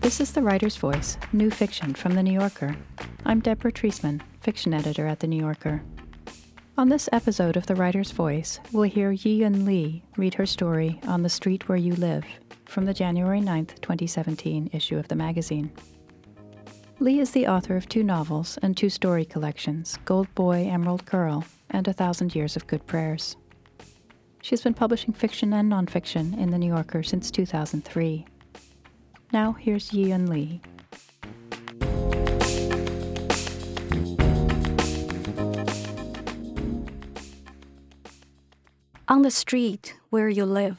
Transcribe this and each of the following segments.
This is The Writer's Voice, new fiction from The New Yorker. I'm Deborah Treisman, fiction editor at The New Yorker. On this episode of The Writer's Voice, we'll hear Yiyun Li read her story On the Street Where You Live from the January 9th, 2017 issue of the magazine. Li is the author of two novels and two story collections Gold Boy, Emerald Girl, and A Thousand Years of Good Prayers. She's been publishing fiction and nonfiction in The New Yorker since 2003. Now, here's Yiyun Li. On the street where you live.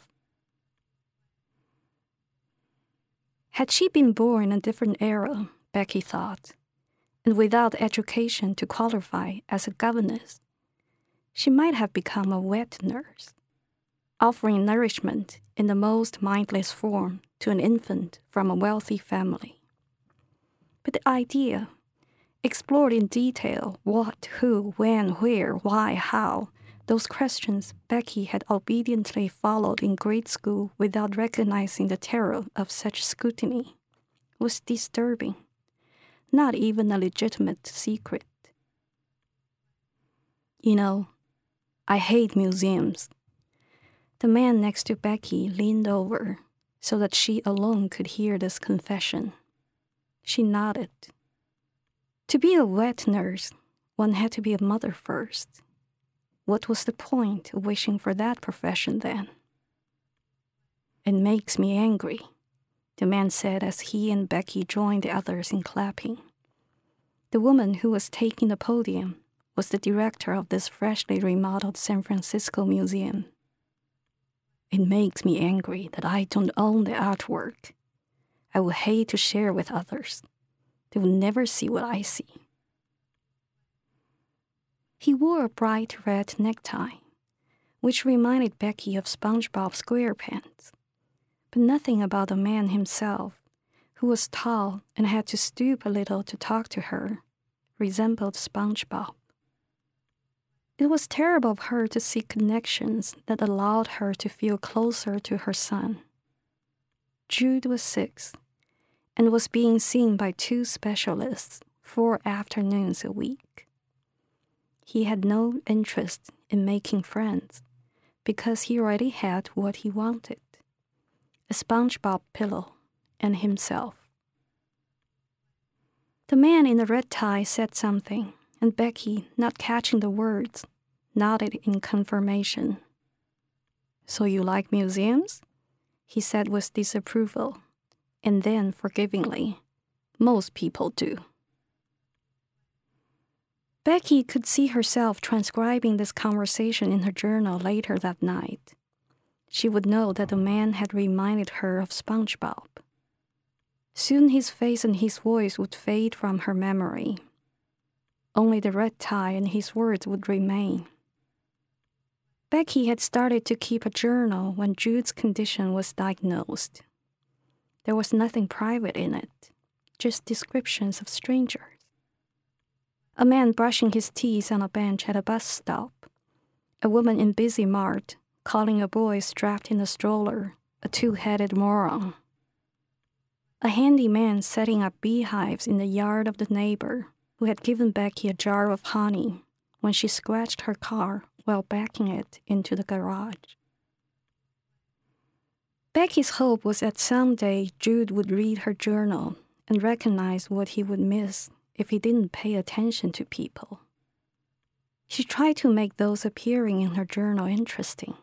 Had she been born in a different era, Becky thought, and without education to qualify as a governess, she might have become a wet nurse, offering nourishment in the most mindless form to an infant from a wealthy family. But the idea, explored in detail what, who, when, where, why, how, those questions Becky had obediently followed in grade school without recognizing the terror of such scrutiny was disturbing, not even a legitimate secret. You know, I hate museums. The man next to Becky leaned over so that she alone could hear this confession. She nodded. To be a wet nurse, one had to be a mother first. What was the point of wishing for that profession then? It makes me angry, the man said as he and Becky joined the others in clapping. The woman who was taking the podium was the director of this freshly remodeled San Francisco museum. It makes me angry that I don't own the artwork. I would hate to share with others. They will never see what I see. He wore a bright red necktie, which reminded Becky of SpongeBob SquarePants, but nothing about the man himself, who was tall and had to stoop a little to talk to her, resembled SpongeBob. It was terrible of her to seek connections that allowed her to feel closer to her son. Jude was six and was being seen by two specialists four afternoons a week. He had no interest in making friends because he already had what he wanted a SpongeBob pillow and himself. The man in the red tie said something, and Becky, not catching the words, nodded in confirmation. So you like museums? He said with disapproval, and then forgivingly, Most people do. Becky could see herself transcribing this conversation in her journal later that night. She would know that the man had reminded her of SpongeBob. Soon his face and his voice would fade from her memory. Only the red tie and his words would remain. Becky had started to keep a journal when Jude's condition was diagnosed. There was nothing private in it, just descriptions of strangers a man brushing his teeth on a bench at a bus stop, a woman in busy mart calling a boy strapped in a stroller a two headed moron, a handy man setting up beehives in the yard of the neighbor who had given Becky a jar of honey when she scratched her car while backing it into the garage. Becky's hope was that someday Jude would read her journal and recognize what he would miss if he didn't pay attention to people. She tried to make those appearing in her journal interesting.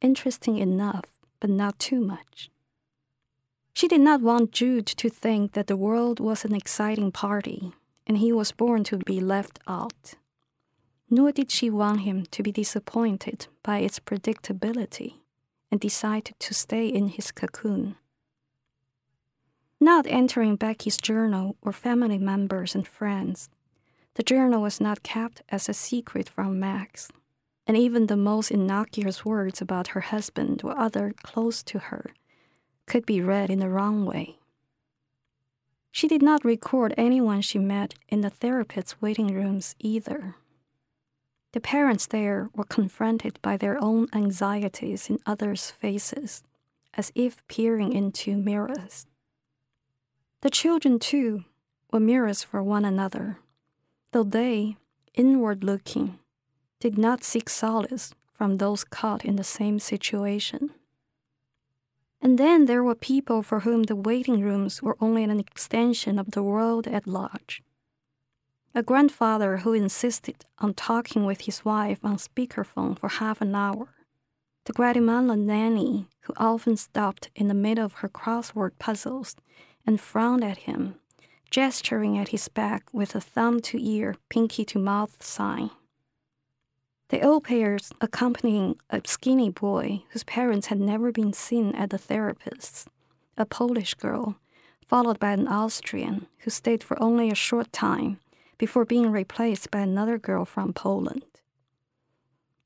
Interesting enough, but not too much. She did not want Jude to think that the world was an exciting party and he was born to be left out. Nor did she want him to be disappointed by its predictability and decide to stay in his cocoon. Not entering Becky's journal or family members and friends, the journal was not kept as a secret from Max, and even the most innocuous words about her husband or other close to her could be read in the wrong way. She did not record anyone she met in the therapist's waiting rooms either. The parents there were confronted by their own anxieties in others' faces, as if peering into mirrors. The children, too, were mirrors for one another, though they, inward looking, did not seek solace from those caught in the same situation. And then there were people for whom the waiting rooms were only an extension of the world at large. A grandfather who insisted on talking with his wife on speakerphone for half an hour. The Guatemalan nanny who often stopped in the middle of her crossword puzzles and frowned at him, gesturing at his back with a thumb to ear, pinky to mouth sign. The old pairs accompanying a skinny boy whose parents had never been seen at the therapist's, a Polish girl, followed by an Austrian who stayed for only a short time before being replaced by another girl from Poland.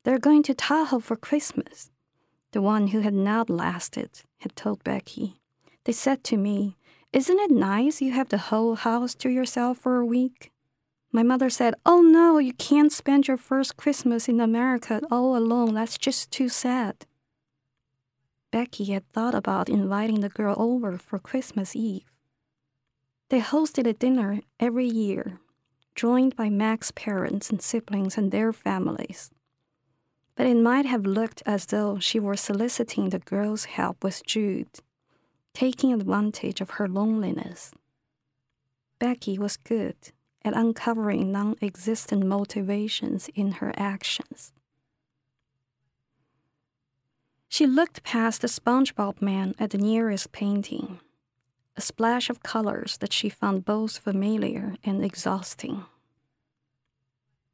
They're going to Tahoe for Christmas, the one who had not lasted had told Becky. They said to me, Isn't it nice you have the whole house to yourself for a week? My mother said, Oh no, you can't spend your first Christmas in America all alone. That's just too sad. Becky had thought about inviting the girl over for Christmas Eve. They hosted a dinner every year, joined by Max's parents and siblings and their families. But it might have looked as though she were soliciting the girl's help with Jude, taking advantage of her loneliness. Becky was good at uncovering non existent motivations in her actions. She looked past the SpongeBob man at the nearest painting, a splash of colors that she found both familiar and exhausting.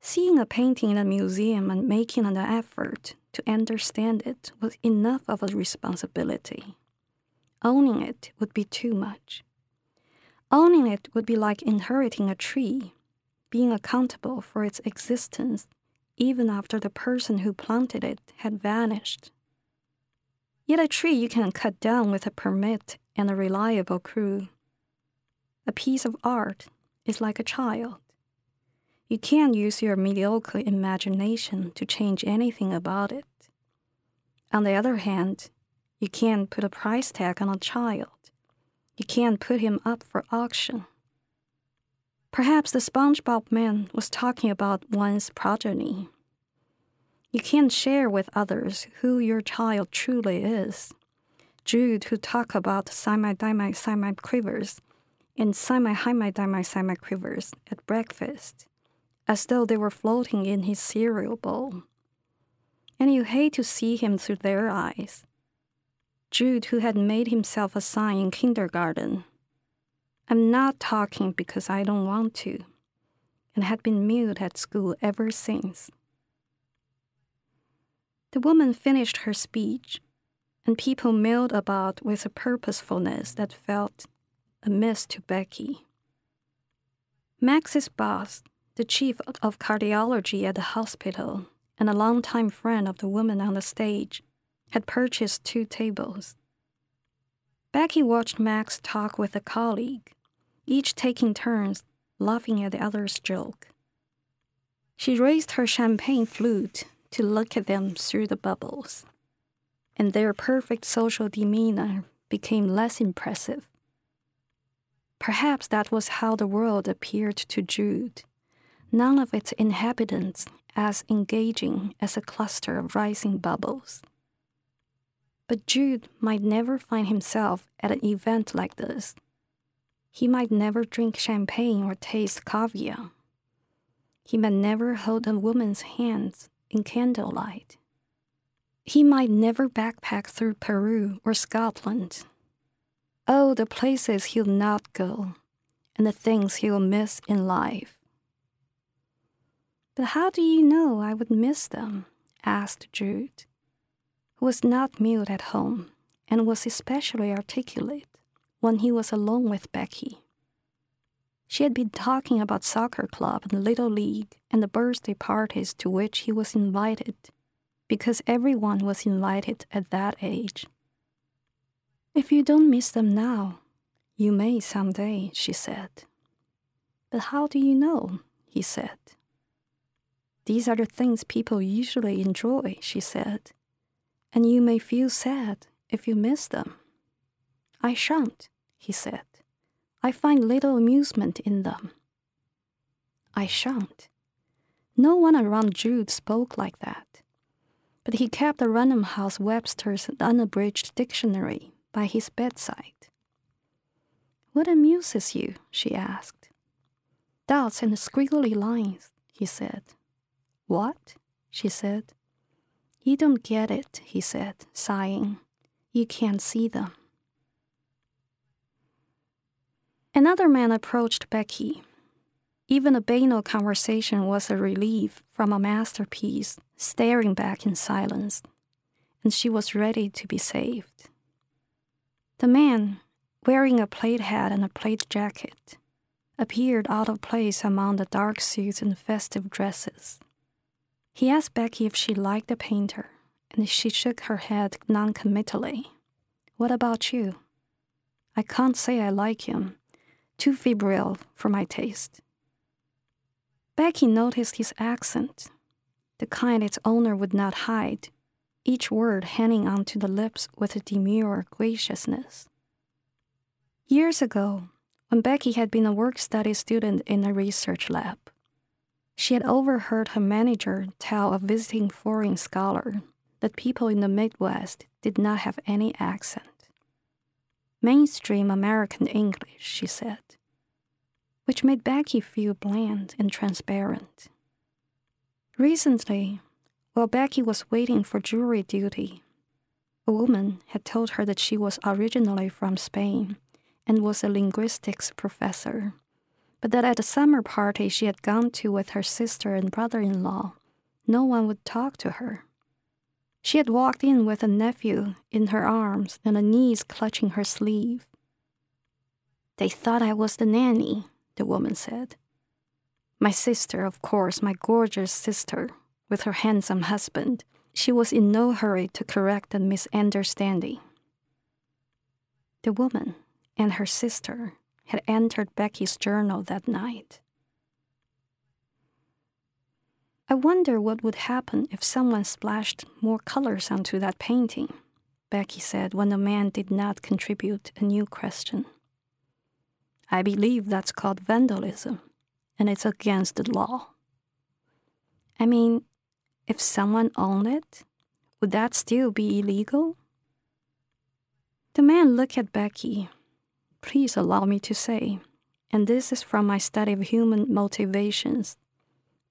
Seeing a painting in a museum and making an effort to understand it was enough of a responsibility. Owning it would be too much. Owning it would be like inheriting a tree, being accountable for its existence even after the person who planted it had vanished. Yet a tree you can cut down with a permit and a reliable crew. A piece of art is like a child. You can't use your mediocre imagination to change anything about it. On the other hand, you can't put a price tag on a child. You can't put him up for auction. Perhaps the SpongeBob man was talking about one's progeny. You can't share with others who your child truly is. Jude, who talked about semi-dimite quivers and semi-hymidimite quivers at breakfast, as though they were floating in his cereal bowl. And you hate to see him through their eyes. Jude, who had made himself a sign in kindergarten. I'm not talking because I don't want to, and had been mute at school ever since. The woman finished her speech, and people milled about with a purposefulness that felt amiss to Becky. Max's boss, the chief of cardiology at the hospital, and a longtime friend of the woman on the stage, had purchased two tables. Becky watched Max talk with a colleague, each taking turns laughing at the other's joke. She raised her champagne flute to look at them through the bubbles, and their perfect social demeanor became less impressive. Perhaps that was how the world appeared to Jude, none of its inhabitants as engaging as a cluster of rising bubbles. But Jude might never find himself at an event like this. He might never drink champagne or taste caviar. He might never hold a woman's hands in candlelight. He might never backpack through Peru or Scotland. Oh, the places he'll not go, and the things he'll miss in life. But how do you know I would miss them? asked Jude who was not mute at home and was especially articulate when he was alone with Becky. She had been talking about soccer club and the little league and the birthday parties to which he was invited, because everyone was invited at that age. If you don't miss them now, you may someday, she said. But how do you know? he said. These are the things people usually enjoy, she said, and you may feel sad if you miss them. I shan't, he said. I find little amusement in them. I shan't. No one around Jude spoke like that. But he kept the Random House Webster's unabridged dictionary by his bedside. What amuses you? she asked. Dots and squiggly lines, he said. What? she said. You don't get it, he said, sighing. You can't see them. Another man approached Becky. Even a banal conversation was a relief from a masterpiece staring back in silence, and she was ready to be saved. The man, wearing a plaid hat and a plaid jacket, appeared out of place among the dark suits and festive dresses. He asked Becky if she liked the painter, and she shook her head noncommittally. What about you? I can't say I like him, too febrile for my taste. Becky noticed his accent, the kind its owner would not hide, each word hanging onto the lips with a demure graciousness. Years ago, when Becky had been a work study student in a research lab, she had overheard her manager tell a visiting foreign scholar that people in the Midwest did not have any accent. Mainstream American English, she said which made Becky feel bland and transparent. Recently, while Becky was waiting for jury duty, a woman had told her that she was originally from Spain and was a linguistics professor, but that at a summer party she had gone to with her sister and brother in law, no one would talk to her. She had walked in with a nephew in her arms and a niece clutching her sleeve. They thought I was the nanny, the woman said. My sister, of course, my gorgeous sister, with her handsome husband, she was in no hurry to correct the misunderstanding. The woman and her sister had entered Becky's journal that night. I wonder what would happen if someone splashed more colors onto that painting, Becky said when the man did not contribute a new question. I believe that's called vandalism, and it's against the law. I mean, if someone owned it, would that still be illegal? The man looked at Becky. Please allow me to say, and this is from my study of human motivations,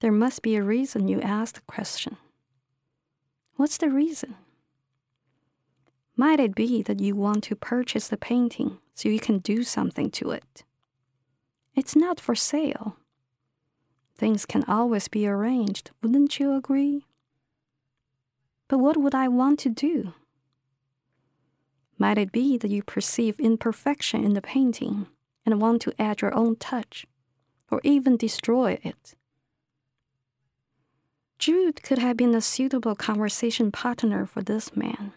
there must be a reason you asked the question. What's the reason? Might it be that you want to purchase the painting so you can do something to it? It's not for sale. Things can always be arranged, wouldn't you agree? But what would I want to do? Might it be that you perceive imperfection in the painting and want to add your own touch, or even destroy it? Jude could have been a suitable conversation partner for this man.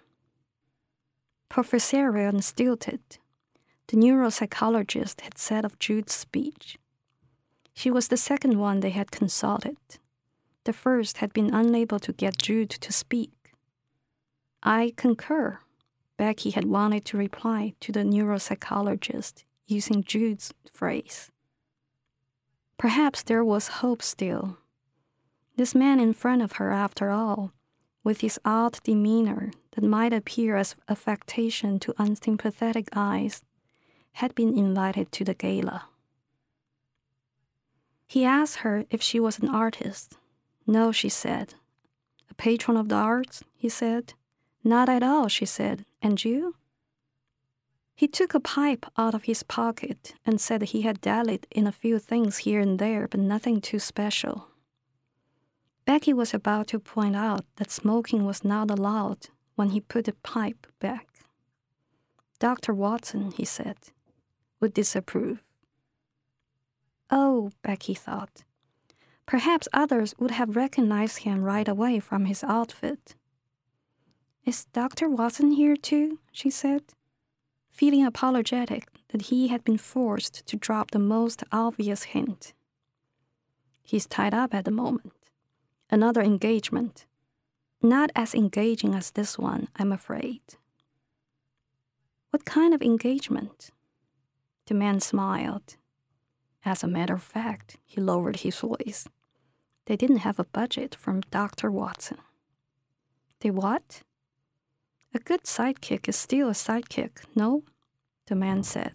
Professorial and stilted, the neuropsychologist had said of Jude's speech. She was the second one they had consulted. The first had been unable to get Jude to speak. I concur, Becky had wanted to reply to the neuropsychologist using Jude's phrase. Perhaps there was hope still. This man in front of her, after all, with his odd demeanor that might appear as affectation to unsympathetic eyes, had been invited to the gala. He asked her if she was an artist. No, she said. A patron of the arts? he said. Not at all, she said. And you? He took a pipe out of his pocket and said he had dallied in a few things here and there, but nothing too special. Becky was about to point out that smoking was not allowed when he put the pipe back. Dr. Watson, he said, would disapprove. Oh, Becky thought. Perhaps others would have recognized him right away from his outfit. Is Dr. Watson here too? she said, feeling apologetic that he had been forced to drop the most obvious hint. He's tied up at the moment. Another engagement. Not as engaging as this one, I'm afraid. What kind of engagement? The man smiled. As a matter of fact, he lowered his voice. They didn't have a budget from Dr. Watson. They what? A good sidekick is still a sidekick, no? The man said.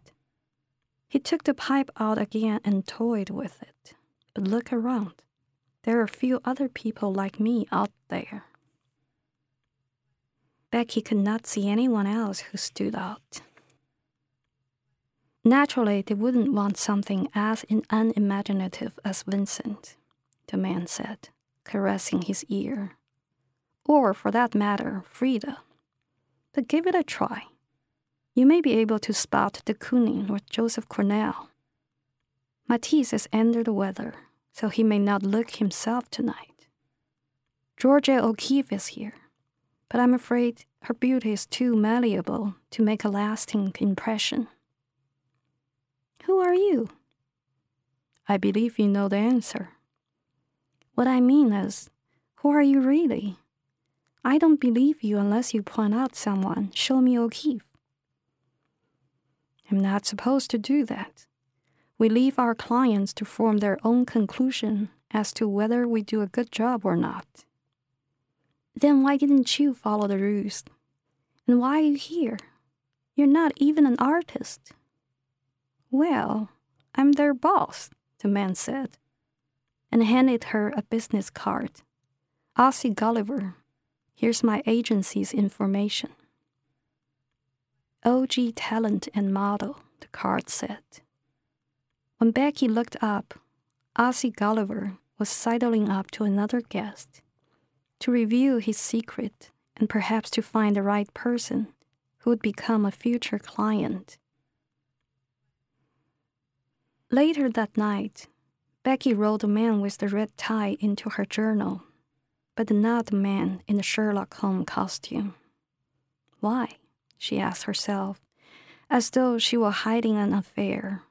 He took the pipe out again and toyed with it. But look around. There are few other people like me out there. Becky could not see anyone else who stood out. Naturally, they wouldn't want something as unimaginative as Vincent, the man said, caressing his ear. Or, for that matter, Frida. But give it a try. You may be able to spot de Kooning or Joseph Cornell. Matisse is under the weather, so he may not look himself tonight. Georgia O'Keeffe is here, but I'm afraid her beauty is too malleable to make a lasting impression. Who are you? I believe you know the answer. What I mean is, who are you really? I don't believe you unless you point out someone. Show me O'Keeffe. I'm not supposed to do that. We leave our clients to form their own conclusion as to whether we do a good job or not. Then why didn't you follow the rules? And why are you here? You're not even an artist. Well, I'm their boss, the man said, and handed her a business card. Ossie Gulliver, here's my agency's information. OG talent and model, the card said. When Becky looked up, Ossie Gulliver was sidling up to another guest to reveal his secret and perhaps to find the right person who would become a future client. Later that night, Becky wrote the man with the red tie into her journal, but not the man in the Sherlock Holmes costume. Why? she asked herself, as though she were hiding an affair.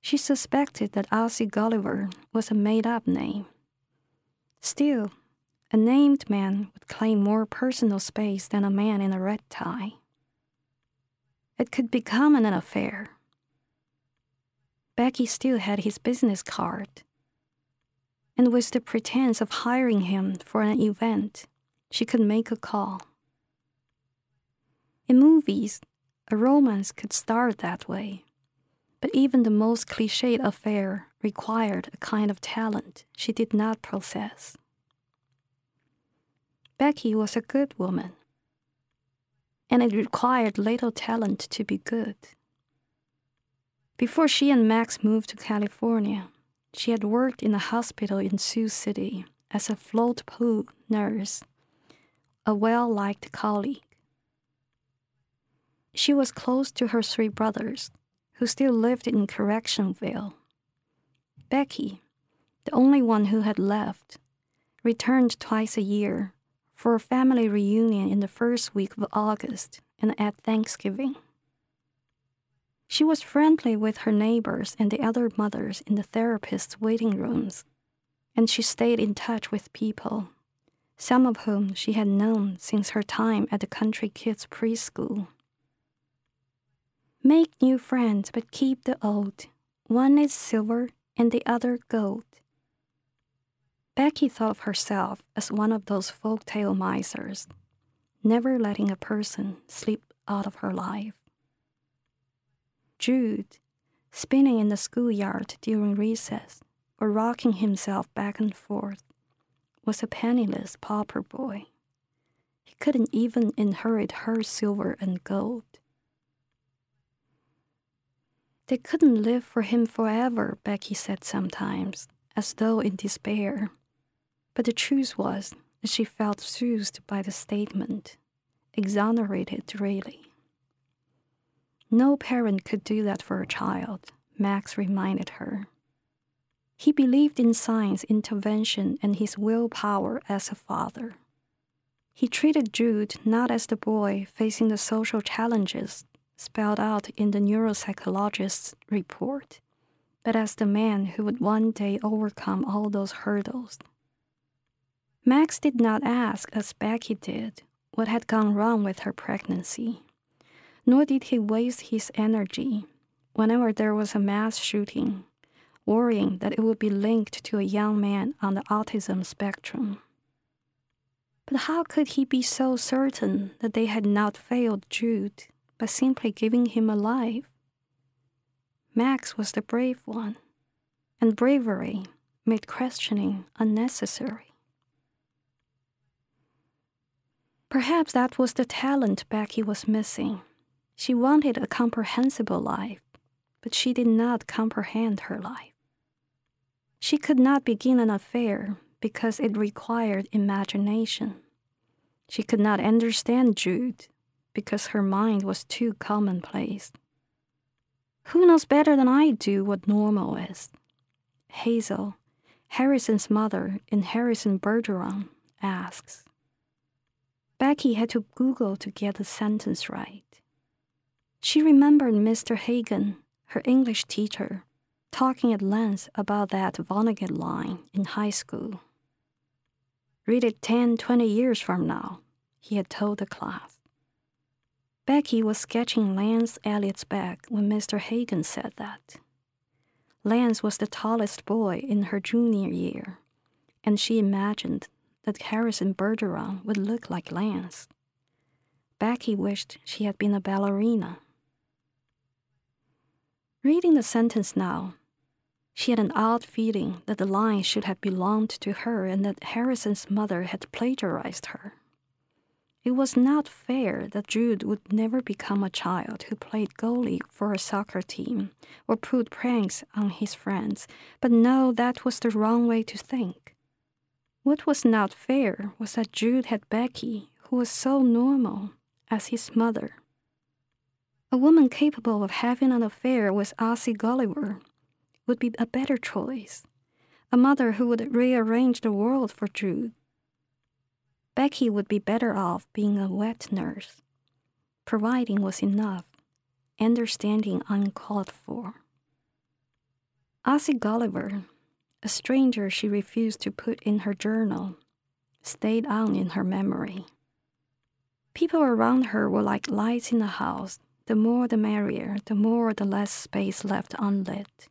She suspected that Ossie Gulliver was a made up name. Still, a named man would claim more personal space than a man in a red tie. It could become an affair Becky still had his business card. And with the pretense of hiring him for an event, she could make a call. In movies, a romance could start that way, but even the most cliched affair required a kind of talent she did not possess. Becky was a good woman, and it required little talent to be good. Before she and Max moved to California, she had worked in a hospital in Sioux City as a float pool nurse, a well liked colleague. She was close to her three brothers, who still lived in Correctionville. Becky, the only one who had left, returned twice a year for a family reunion in the first week of August and at Thanksgiving. She was friendly with her neighbors and the other mothers in the therapist's waiting rooms, and she stayed in touch with people, some of whom she had known since her time at the Country Kids preschool. Make new friends, but keep the old. One is silver and the other gold. Becky thought of herself as one of those folk-tale misers, never letting a person slip out of her life. Jude, spinning in the schoolyard during recess or rocking himself back and forth, was a penniless pauper boy. He couldn't even inherit her silver and gold. They couldn't live for him forever, Becky said sometimes, as though in despair. But the truth was that she felt soothed by the statement, exonerated really. No parent could do that for a child, Max reminded her. He believed in science intervention and his willpower as a father. He treated Jude not as the boy facing the social challenges spelled out in the neuropsychologist's report, but as the man who would one day overcome all those hurdles. Max did not ask, as Becky did, what had gone wrong with her pregnancy, nor did he waste his energy whenever there was a mass shooting, worrying that it would be linked to a young man on the autism spectrum. But how could he be so certain that they had not failed Jude by simply giving him a life? Max was the brave one, and bravery made questioning unnecessary. Perhaps that was the talent Becky was missing. She wanted a comprehensible life, but she did not comprehend her life. She could not begin an affair because it required imagination. She could not understand Jude because her mind was too commonplace. Who knows better than I do what normal is? Hazel, Harrison's mother in Harrison Bergeron, asks. Becky had to Google to get the sentence right. She remembered Mr. Hagen, her English teacher, talking at length about that Vonnegut line in high school. Read it 10, 20 years from now, he had told the class. Becky was sketching Lance Elliott's back when Mr. Hagen said that. Lance was the tallest boy in her junior year, and she imagined that Harrison Bergeron would look like Lance. Becky wished she had been a ballerina. Reading the sentence now, she had an odd feeling that the line should have belonged to her and that Harrison's mother had plagiarized her. It was not fair that Jude would never become a child who played goalie for a soccer team or pulled pranks on his friends, but no, that was the wrong way to think. What was not fair was that Jude had Becky, who was so normal, as his mother. A woman capable of having an affair with Ossie Gulliver would be a better choice, a mother who would rearrange the world for Jude. Becky would be better off being a wet nurse. Providing was enough, understanding uncalled for. Ossie Gulliver a stranger she refused to put in her journal, stayed on in her memory. People around her were like lights in a house. The more the merrier, the more the less space left unlit.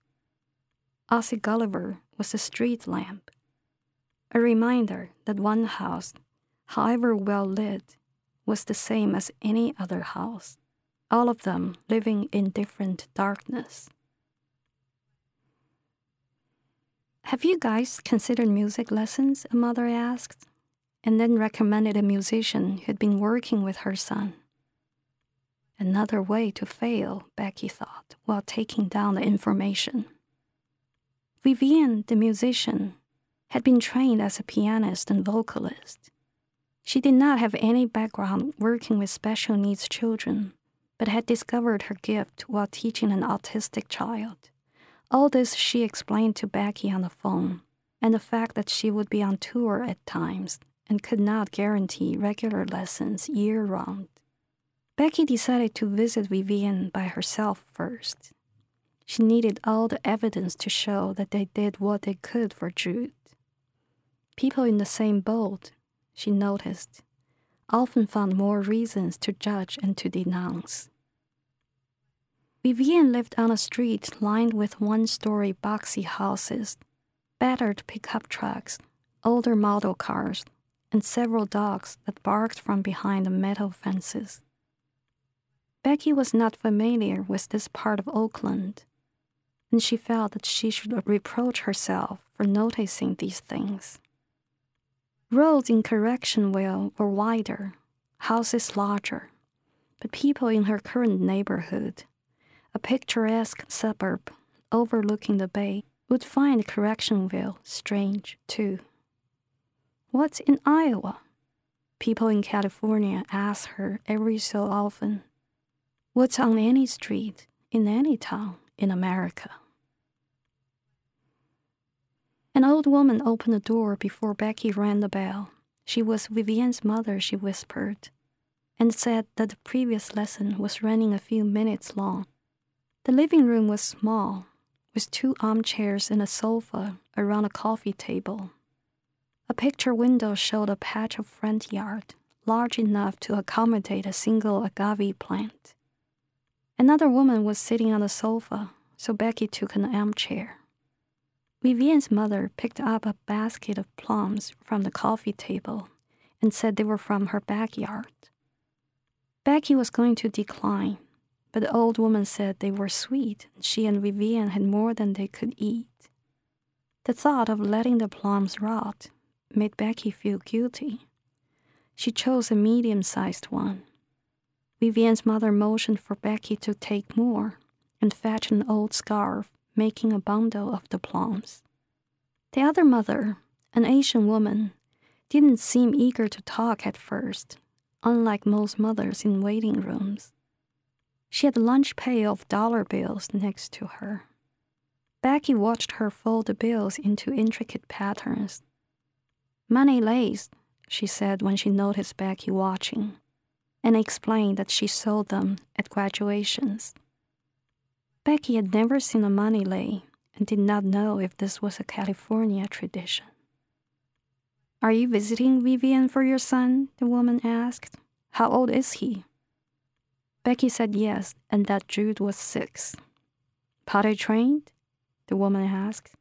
Ossie Gulliver was a street lamp, a reminder that one house, however well lit, was the same as any other house, all of them living in different darkness. Have you guys considered music lessons? A mother asked, and then recommended a musician who had been working with her son. Another way to fail, Becky thought, while taking down the information. Vivian, the musician, had been trained as a pianist and vocalist. She did not have any background working with special needs children, but had discovered her gift while teaching an autistic child. All this she explained to Becky on the phone, and the fact that she would be on tour at times and could not guarantee regular lessons year round. Becky decided to visit Vivian by herself first. She needed all the evidence to show that they did what they could for Jude. People in the same boat, she noticed, often found more reasons to judge and to denounce. Vivian lived on a street lined with one story boxy houses, battered pickup trucks, older model cars, and several dogs that barked from behind the metal fences. Becky was not familiar with this part of Oakland, and she felt that she should reproach herself for noticing these things. Roads in Correctionville were wider, houses larger, but people in her current neighborhood a picturesque suburb overlooking the bay, would find Correctionville strange too. What's in Iowa? People in California ask her every so often. What's on any street in any town in America? An old woman opened the door before Becky rang the bell. She was Vivian's mother, she whispered, and said that the previous lesson was running a few minutes long. The living room was small, with two armchairs and a sofa around a coffee table. A picture window showed a patch of front yard large enough to accommodate a single agave plant. Another woman was sitting on the sofa, so Becky took an armchair. Vivian's mother picked up a basket of plums from the coffee table and said they were from her backyard. Becky was going to decline, but the old woman said they were sweet and she and Vivian had more than they could eat. The thought of letting the plums rot made Becky feel guilty. She chose a medium sized one. Vivian's mother motioned for Becky to take more and fetch an old scarf, making a bundle of the plums. The other mother, an Asian woman, didn't seem eager to talk at first, unlike most mothers in waiting rooms. She had a lunch pail of dollar bills next to her. Becky watched her fold the bills into intricate patterns. Money lace, she said when she noticed Becky watching, and explained that she sold them at graduations. Becky had never seen a money lei and did not know if this was a California tradition. Are you visiting Vivian for your son? the woman asked. How old is he? Becky said yes, and that Jude was six. Potty trained? the woman asked.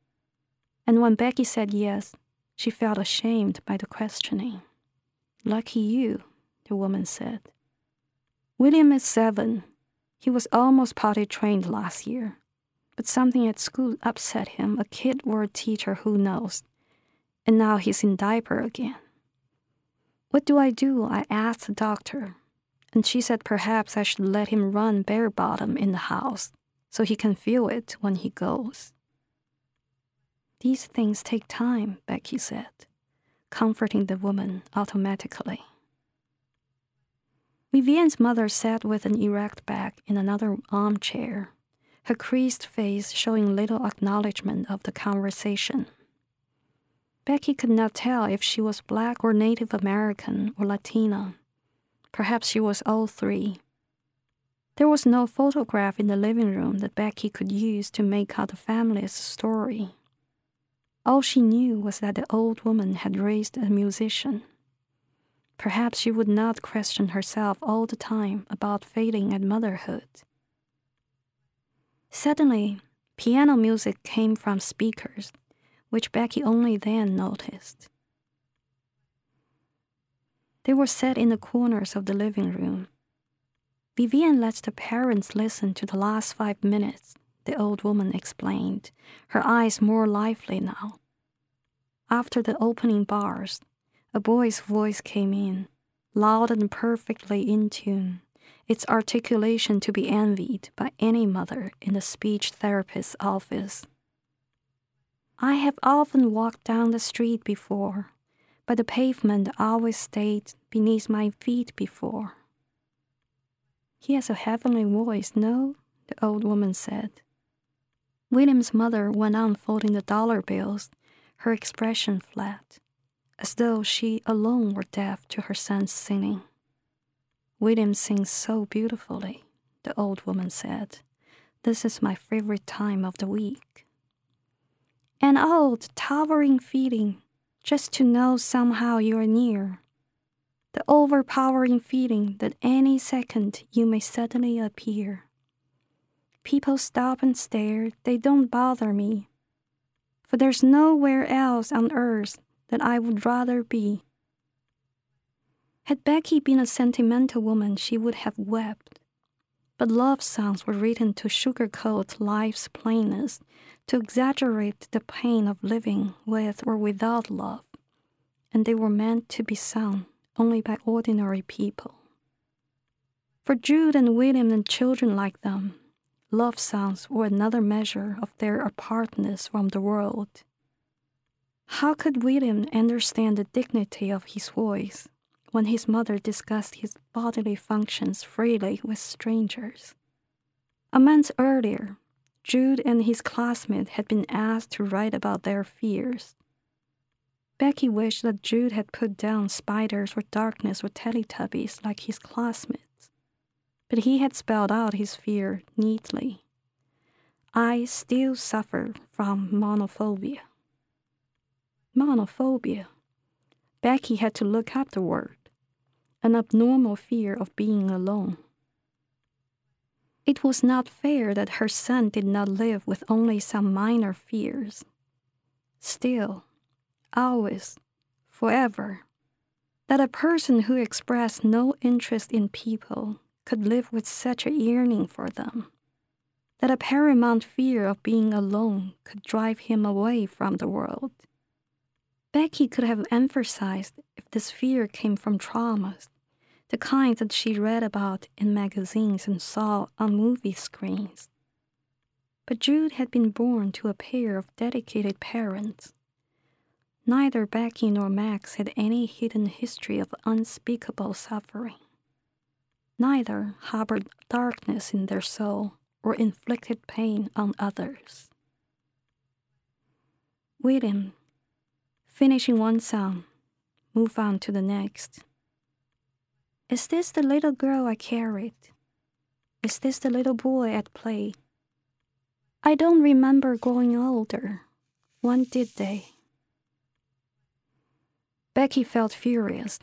And when Becky said yes, she felt ashamed by the questioning. Lucky you, the woman said. William is seven. He was almost potty trained last year, but something at school upset him, a kid or a teacher who knows, and now he's in diaper again. What do I do? I asked the doctor, and she said perhaps I should let him run bare bottom in the house so he can feel it when he goes. These things take time, Becky said, comforting the woman automatically. Vivian's mother sat with an erect back in another armchair, her creased face showing little acknowledgement of the conversation. Becky could not tell if she was black or Native American or Latina. Perhaps she was all three. There was no photograph in the living room that Becky could use to make out the family's story. All she knew was that the old woman had raised a musician. Perhaps she would not question herself all the time about failing at motherhood. Suddenly, piano music came from speakers, which Becky only then noticed. They were set in the corners of the living room. Vivian lets the parents listen to the last five minutes the old woman explained, her eyes more lively now. After the opening bars, a boy's voice came in, loud and perfectly in tune, its articulation to be envied by any mother in the speech therapist's office. I have often walked down the street before, but the pavement always stayed beneath my feet before. He has a heavenly voice, no? the old woman said. William's mother went on folding the dollar bills, her expression flat, as though she alone were deaf to her son's singing. William sings so beautifully, the old woman said. This is my favorite time of the week. An old, towering feeling, just to know somehow you are near. The overpowering feeling that any second you may suddenly appear. People stop and stare, they don't bother me. For there's nowhere else on earth that I would rather be. Had Becky been a sentimental woman, she would have wept. But love songs were written to sugarcoat life's plainness, to exaggerate the pain of living with or without love, and they were meant to be sung only by ordinary people. For Jude and William and children like them, love songs were another measure of their apartness from the world. How could William understand the dignity of his voice when his mother discussed his bodily functions freely with strangers? A month earlier, Jude and his classmate had been asked to write about their fears. Becky wished that Jude had put down spiders or darkness or Teletubbies like his classmates, but he had spelled out his fear neatly. I still suffer from monophobia. Monophobia, Becky had to look up the word an abnormal fear of being alone. It was not fair that her son did not live with only some minor fears. Still, always, forever, that a person who expressed no interest in people could live with such a yearning for them, that a paramount fear of being alone could drive him away from the world. Becky could have emphasized if this fear came from traumas the kinds that she read about in magazines and saw on movie screens. But Jude had been born to a pair of dedicated parents. Neither Becky nor Max had any hidden history of unspeakable suffering. Neither harbored darkness in their soul or inflicted pain on others. William, finishing one song, move on to the next. Is this the little girl I carried? Is this the little boy at play? I don't remember growing older. When did they? Becky felt furious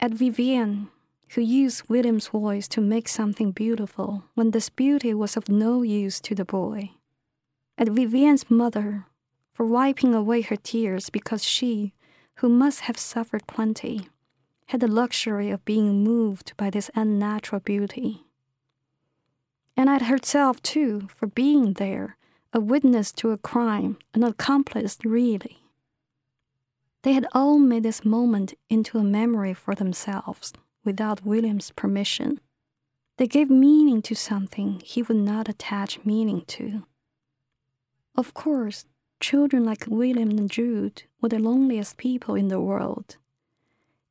at Vivian, who used William's voice to make something beautiful when this beauty was of no use to the boy. At Vivian's mother for wiping away her tears because she, who must have suffered plenty, had the luxury of being moved by this unnatural beauty. And at herself, too, for being there, a witness to a crime, an accomplice, really. They had all made this moment into a memory for themselves without William's permission. They gave meaning to something he would not attach meaning to. Of course, children like William and Jude were the loneliest people in the world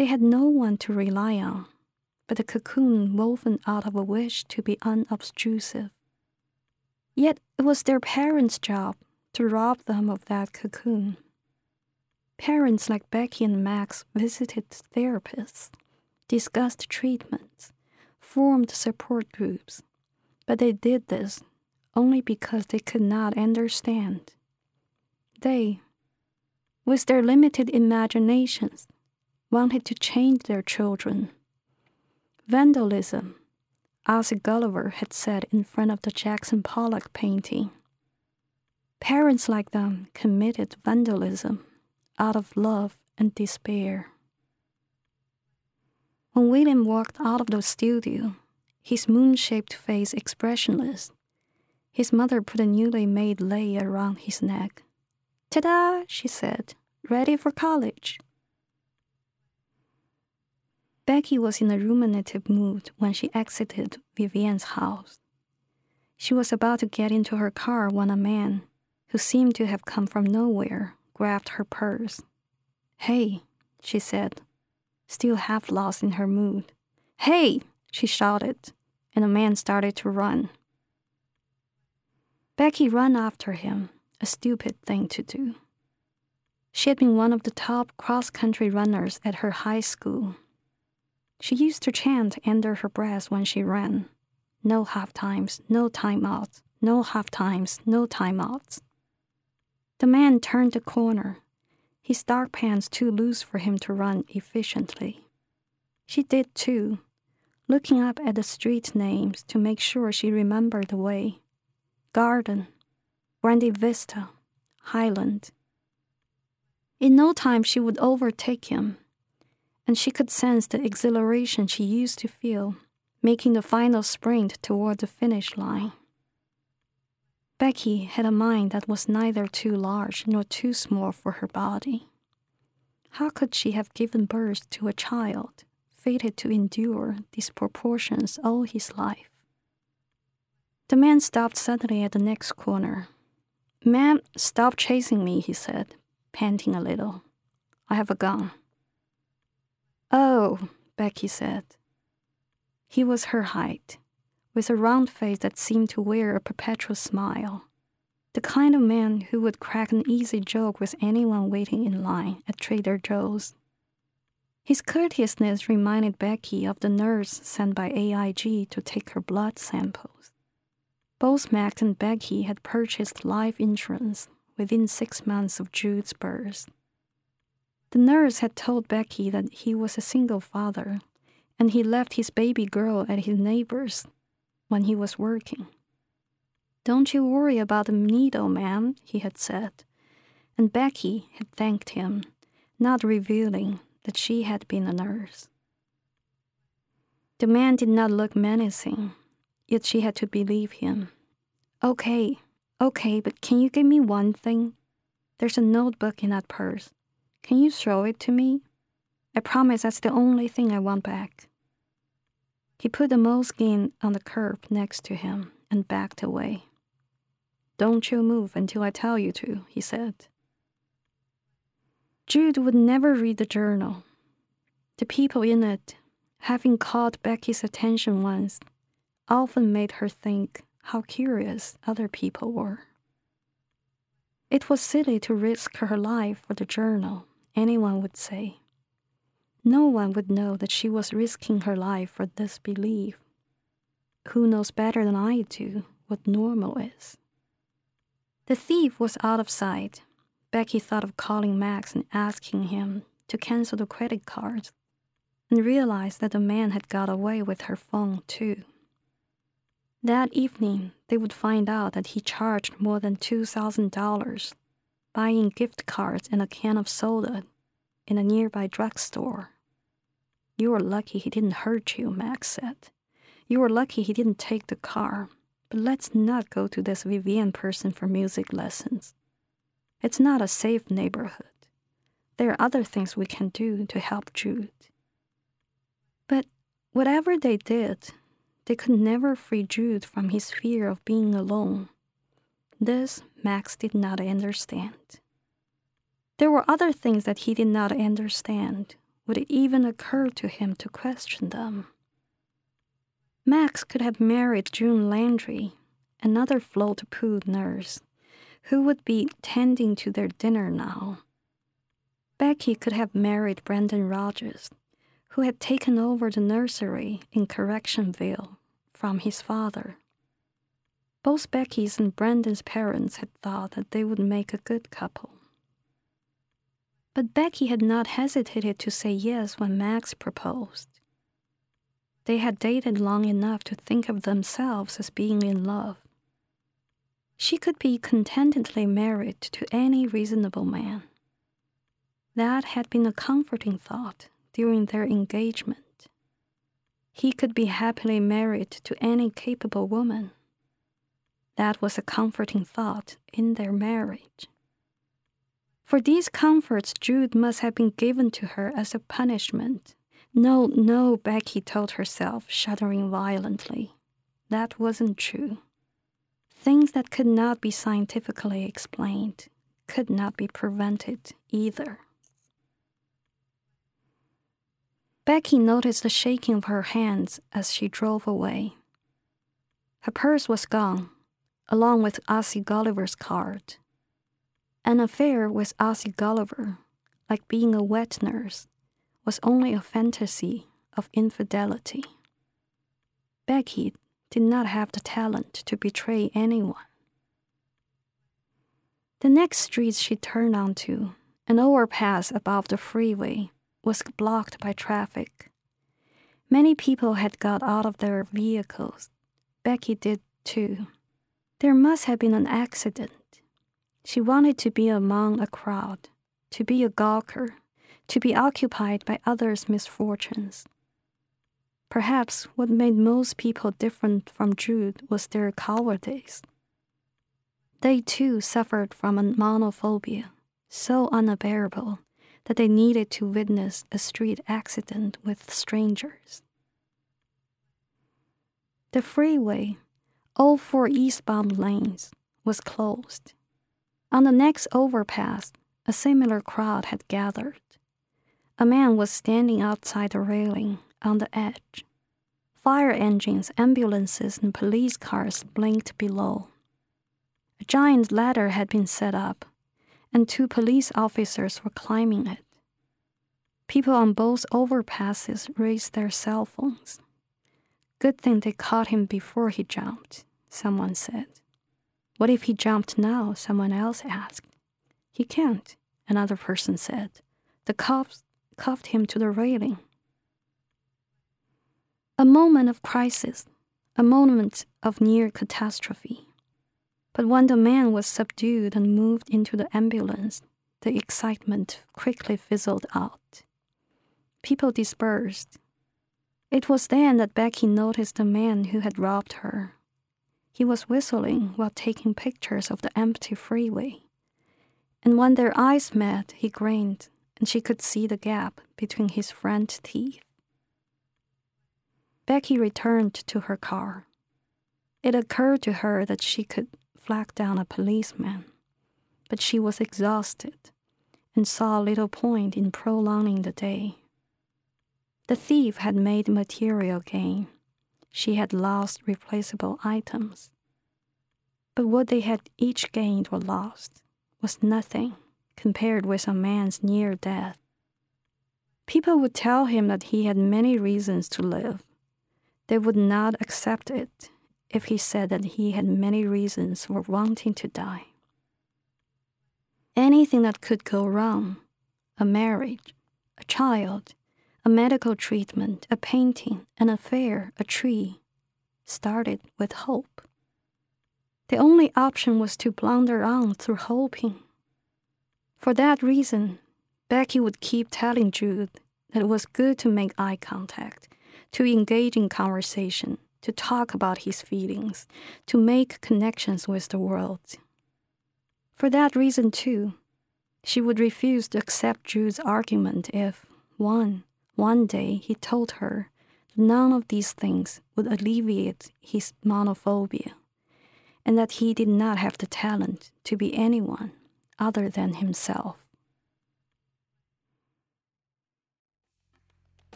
they had no one to rely on, but a cocoon woven out of a wish to be unobtrusive. Yet it was their parents' job to rob them of that cocoon. Parents like Becky and Max visited therapists, discussed treatments, formed support groups, but they did this only because they could not understand. They, with their limited imaginations, wanted to change their children. Vandalism, Arthur Gulliver had said in front of the Jackson Pollock painting. Parents like them committed vandalism out of love and despair. When William walked out of the studio, his moon shaped face expressionless, his mother put a newly made lei around his neck. Ta da, she said, ready for college. Becky was in a ruminative mood when she exited Vivian's house. She was about to get into her car when a man, who seemed to have come from nowhere, grabbed her purse. Hey, she said, still half lost in her mood. Hey, she shouted, and the man started to run. Becky ran after him, a stupid thing to do. She had been one of the top cross country runners at her high school she used to chant under her breath when she ran. No half times, no timeouts, no half times, no timeouts. The man turned the corner, his dark pants too loose for him to run efficiently. She did too, looking up at the street names to make sure she remembered the way. Garden, Grande Vista, Highland. In no time she would overtake him and she could sense the exhilaration she used to feel, making the final sprint toward the finish line. Becky had a mind that was neither too large nor too small for her body. How could she have given birth to a child fated to endure these proportions all his life? The man stopped suddenly at the next corner. Ma'am, stop chasing me, he said, panting a little. I have a gun. Oh, Becky said. He was her height, with a round face that seemed to wear a perpetual smile. The kind of man who would crack an easy joke with anyone waiting in line at Trader Joe's. His courteousness reminded Becky of the nurse sent by AIG to take her blood samples. Both Max and Becky had purchased life insurance within six months of Jude's birth. The nurse had told Becky that he was a single father and he left his baby girl at his neighbor's when he was working. Don't you worry about the needle, ma'am, he had said, and Becky had thanked him, not revealing that she had been a nurse. The man did not look menacing, yet she had to believe him. Okay, okay, but can you give me one thing? There's a notebook in that purse. Can you show it to me? I promise that's the only thing I want back. He put the Moleskine on the curb next to him and backed away. Don't you move until I tell you to, he said. Jude would never read the journal. The people in it, having caught Becky's attention once, often made her think how curious other people were. It was silly to risk her life for the journal, anyone would say. No one would know that she was risking her life for this belief. Who knows better than I do what normal is? The thief was out of sight. Becky thought of calling Max and asking him to cancel the credit cards, and realized that the man had got away with her phone too. That evening, they would find out that he charged more than $2,000 buying gift cards and a can of soda in a nearby drugstore. You were lucky he didn't hurt you, Max said. You were lucky he didn't take the car. But let's not go to this Vivian person for music lessons. It's not a safe neighborhood. There are other things we can do to help Jude. But whatever they did, they could never free Jude from his fear of being alone. This Max did not understand. There were other things that he did not understand. Would it even occur to him to question them? Max could have married June Landry, another float pool nurse, who would be tending to their dinner now. Becky could have married Brandon Rogers, who had taken over the nursery in Correctionville from his father. Both Becky's and Brandon's parents had thought that they would make a good couple. But Becky had not hesitated to say yes when Max proposed. They had dated long enough to think of themselves as being in love. She could be contentedly married to any reasonable man. That had been a comforting thought during their engagement. He could be happily married to any capable woman. That was a comforting thought in their marriage. For these comforts, Jude must have been given to her as a punishment. No, no, Becky told herself, shuddering violently. That wasn't true. Things that could not be scientifically explained could not be prevented either. Becky noticed the shaking of her hands as she drove away. Her purse was gone, along with Ossie Gulliver's card. An affair with Ossie Gulliver, like being a wet nurse, was only a fantasy of infidelity. Becky did not have the talent to betray anyone. The next street she turned onto, an overpass above the freeway, was blocked by traffic. Many people had got out of their vehicles. Becky did too. There must have been an accident. She wanted to be among a crowd, to be a gawker, to be occupied by others' misfortunes. Perhaps what made most people different from Jude was their cowardice. They too suffered from a monophobia so unbearable that they needed to witness a street accident with strangers. The freeway, all four eastbound lanes, was closed. On the next overpass, a similar crowd had gathered. A man was standing outside the railing on the edge. Fire engines, ambulances, and police cars blinked below. A giant ladder had been set up, and two police officers were climbing it. People on both overpasses raised their cell phones. Good thing they caught him before he jumped, someone said. What if he jumped now? Someone else asked. He can't, another person said. The cops cuffed him to the railing. A moment of crisis, a moment of near catastrophe. But when the man was subdued and moved into the ambulance, the excitement quickly fizzled out. People dispersed. It was then that Becky noticed the man who had robbed her. He was whistling while taking pictures of the empty freeway. And when their eyes met, he grinned, and she could see the gap between his front teeth. Becky returned to her car. It occurred to her that she could flag down a policeman, but she was exhausted and saw little point in prolonging the day. The thief had made material gain. She had lost replaceable items. But what they had each gained or lost was nothing compared with a man's near death. People would tell him that he had many reasons to live. They would not accept it if he said that he had many reasons for wanting to die. Anything that could go wrong a marriage, a child, a medical treatment, a painting, an affair, a tree started with hope. The only option was to blunder on through hoping. For that reason, Becky would keep telling Jude that it was good to make eye contact, to engage in conversation, to talk about his feelings, to make connections with the world. For that reason, too, she would refuse to accept Jude's argument if, one, one day he told her none of these things would alleviate his monophobia, and that he did not have the talent to be anyone other than himself.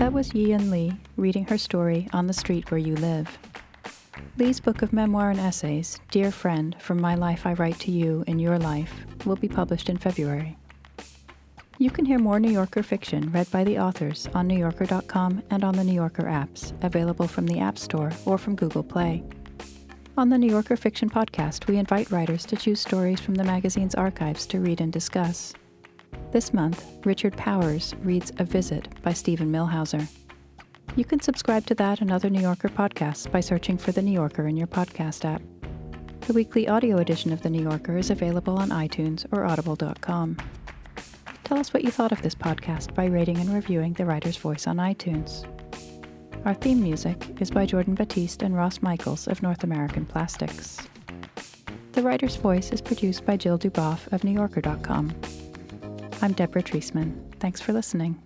That was Yiyun Li reading her story On the Street Where You Live. Li's book of memoir and essays, Dear Friend, From My Life I Write to You in Your Life, will be published in February. You can hear more New Yorker fiction read by the authors on NewYorker.com and on the New Yorker apps, available from the App Store or from Google Play. On the New Yorker Fiction Podcast, we invite writers to choose stories from the magazine's archives to read and discuss. This month, Richard Powers reads A Visit by Steven Millhauser. You can subscribe to that and other New Yorker podcasts by searching for The New Yorker in your podcast app. The weekly audio edition of The New Yorker is available on iTunes or audible.com. Tell us what you thought of this podcast by rating and reviewing The Writer's Voice on iTunes. Our theme music is by Jordan Batiste and Ross Michaels of North American Plastics. The Writer's Voice is produced by Jill Duboff of NewYorker.com. I'm Deborah Treisman. Thanks for listening.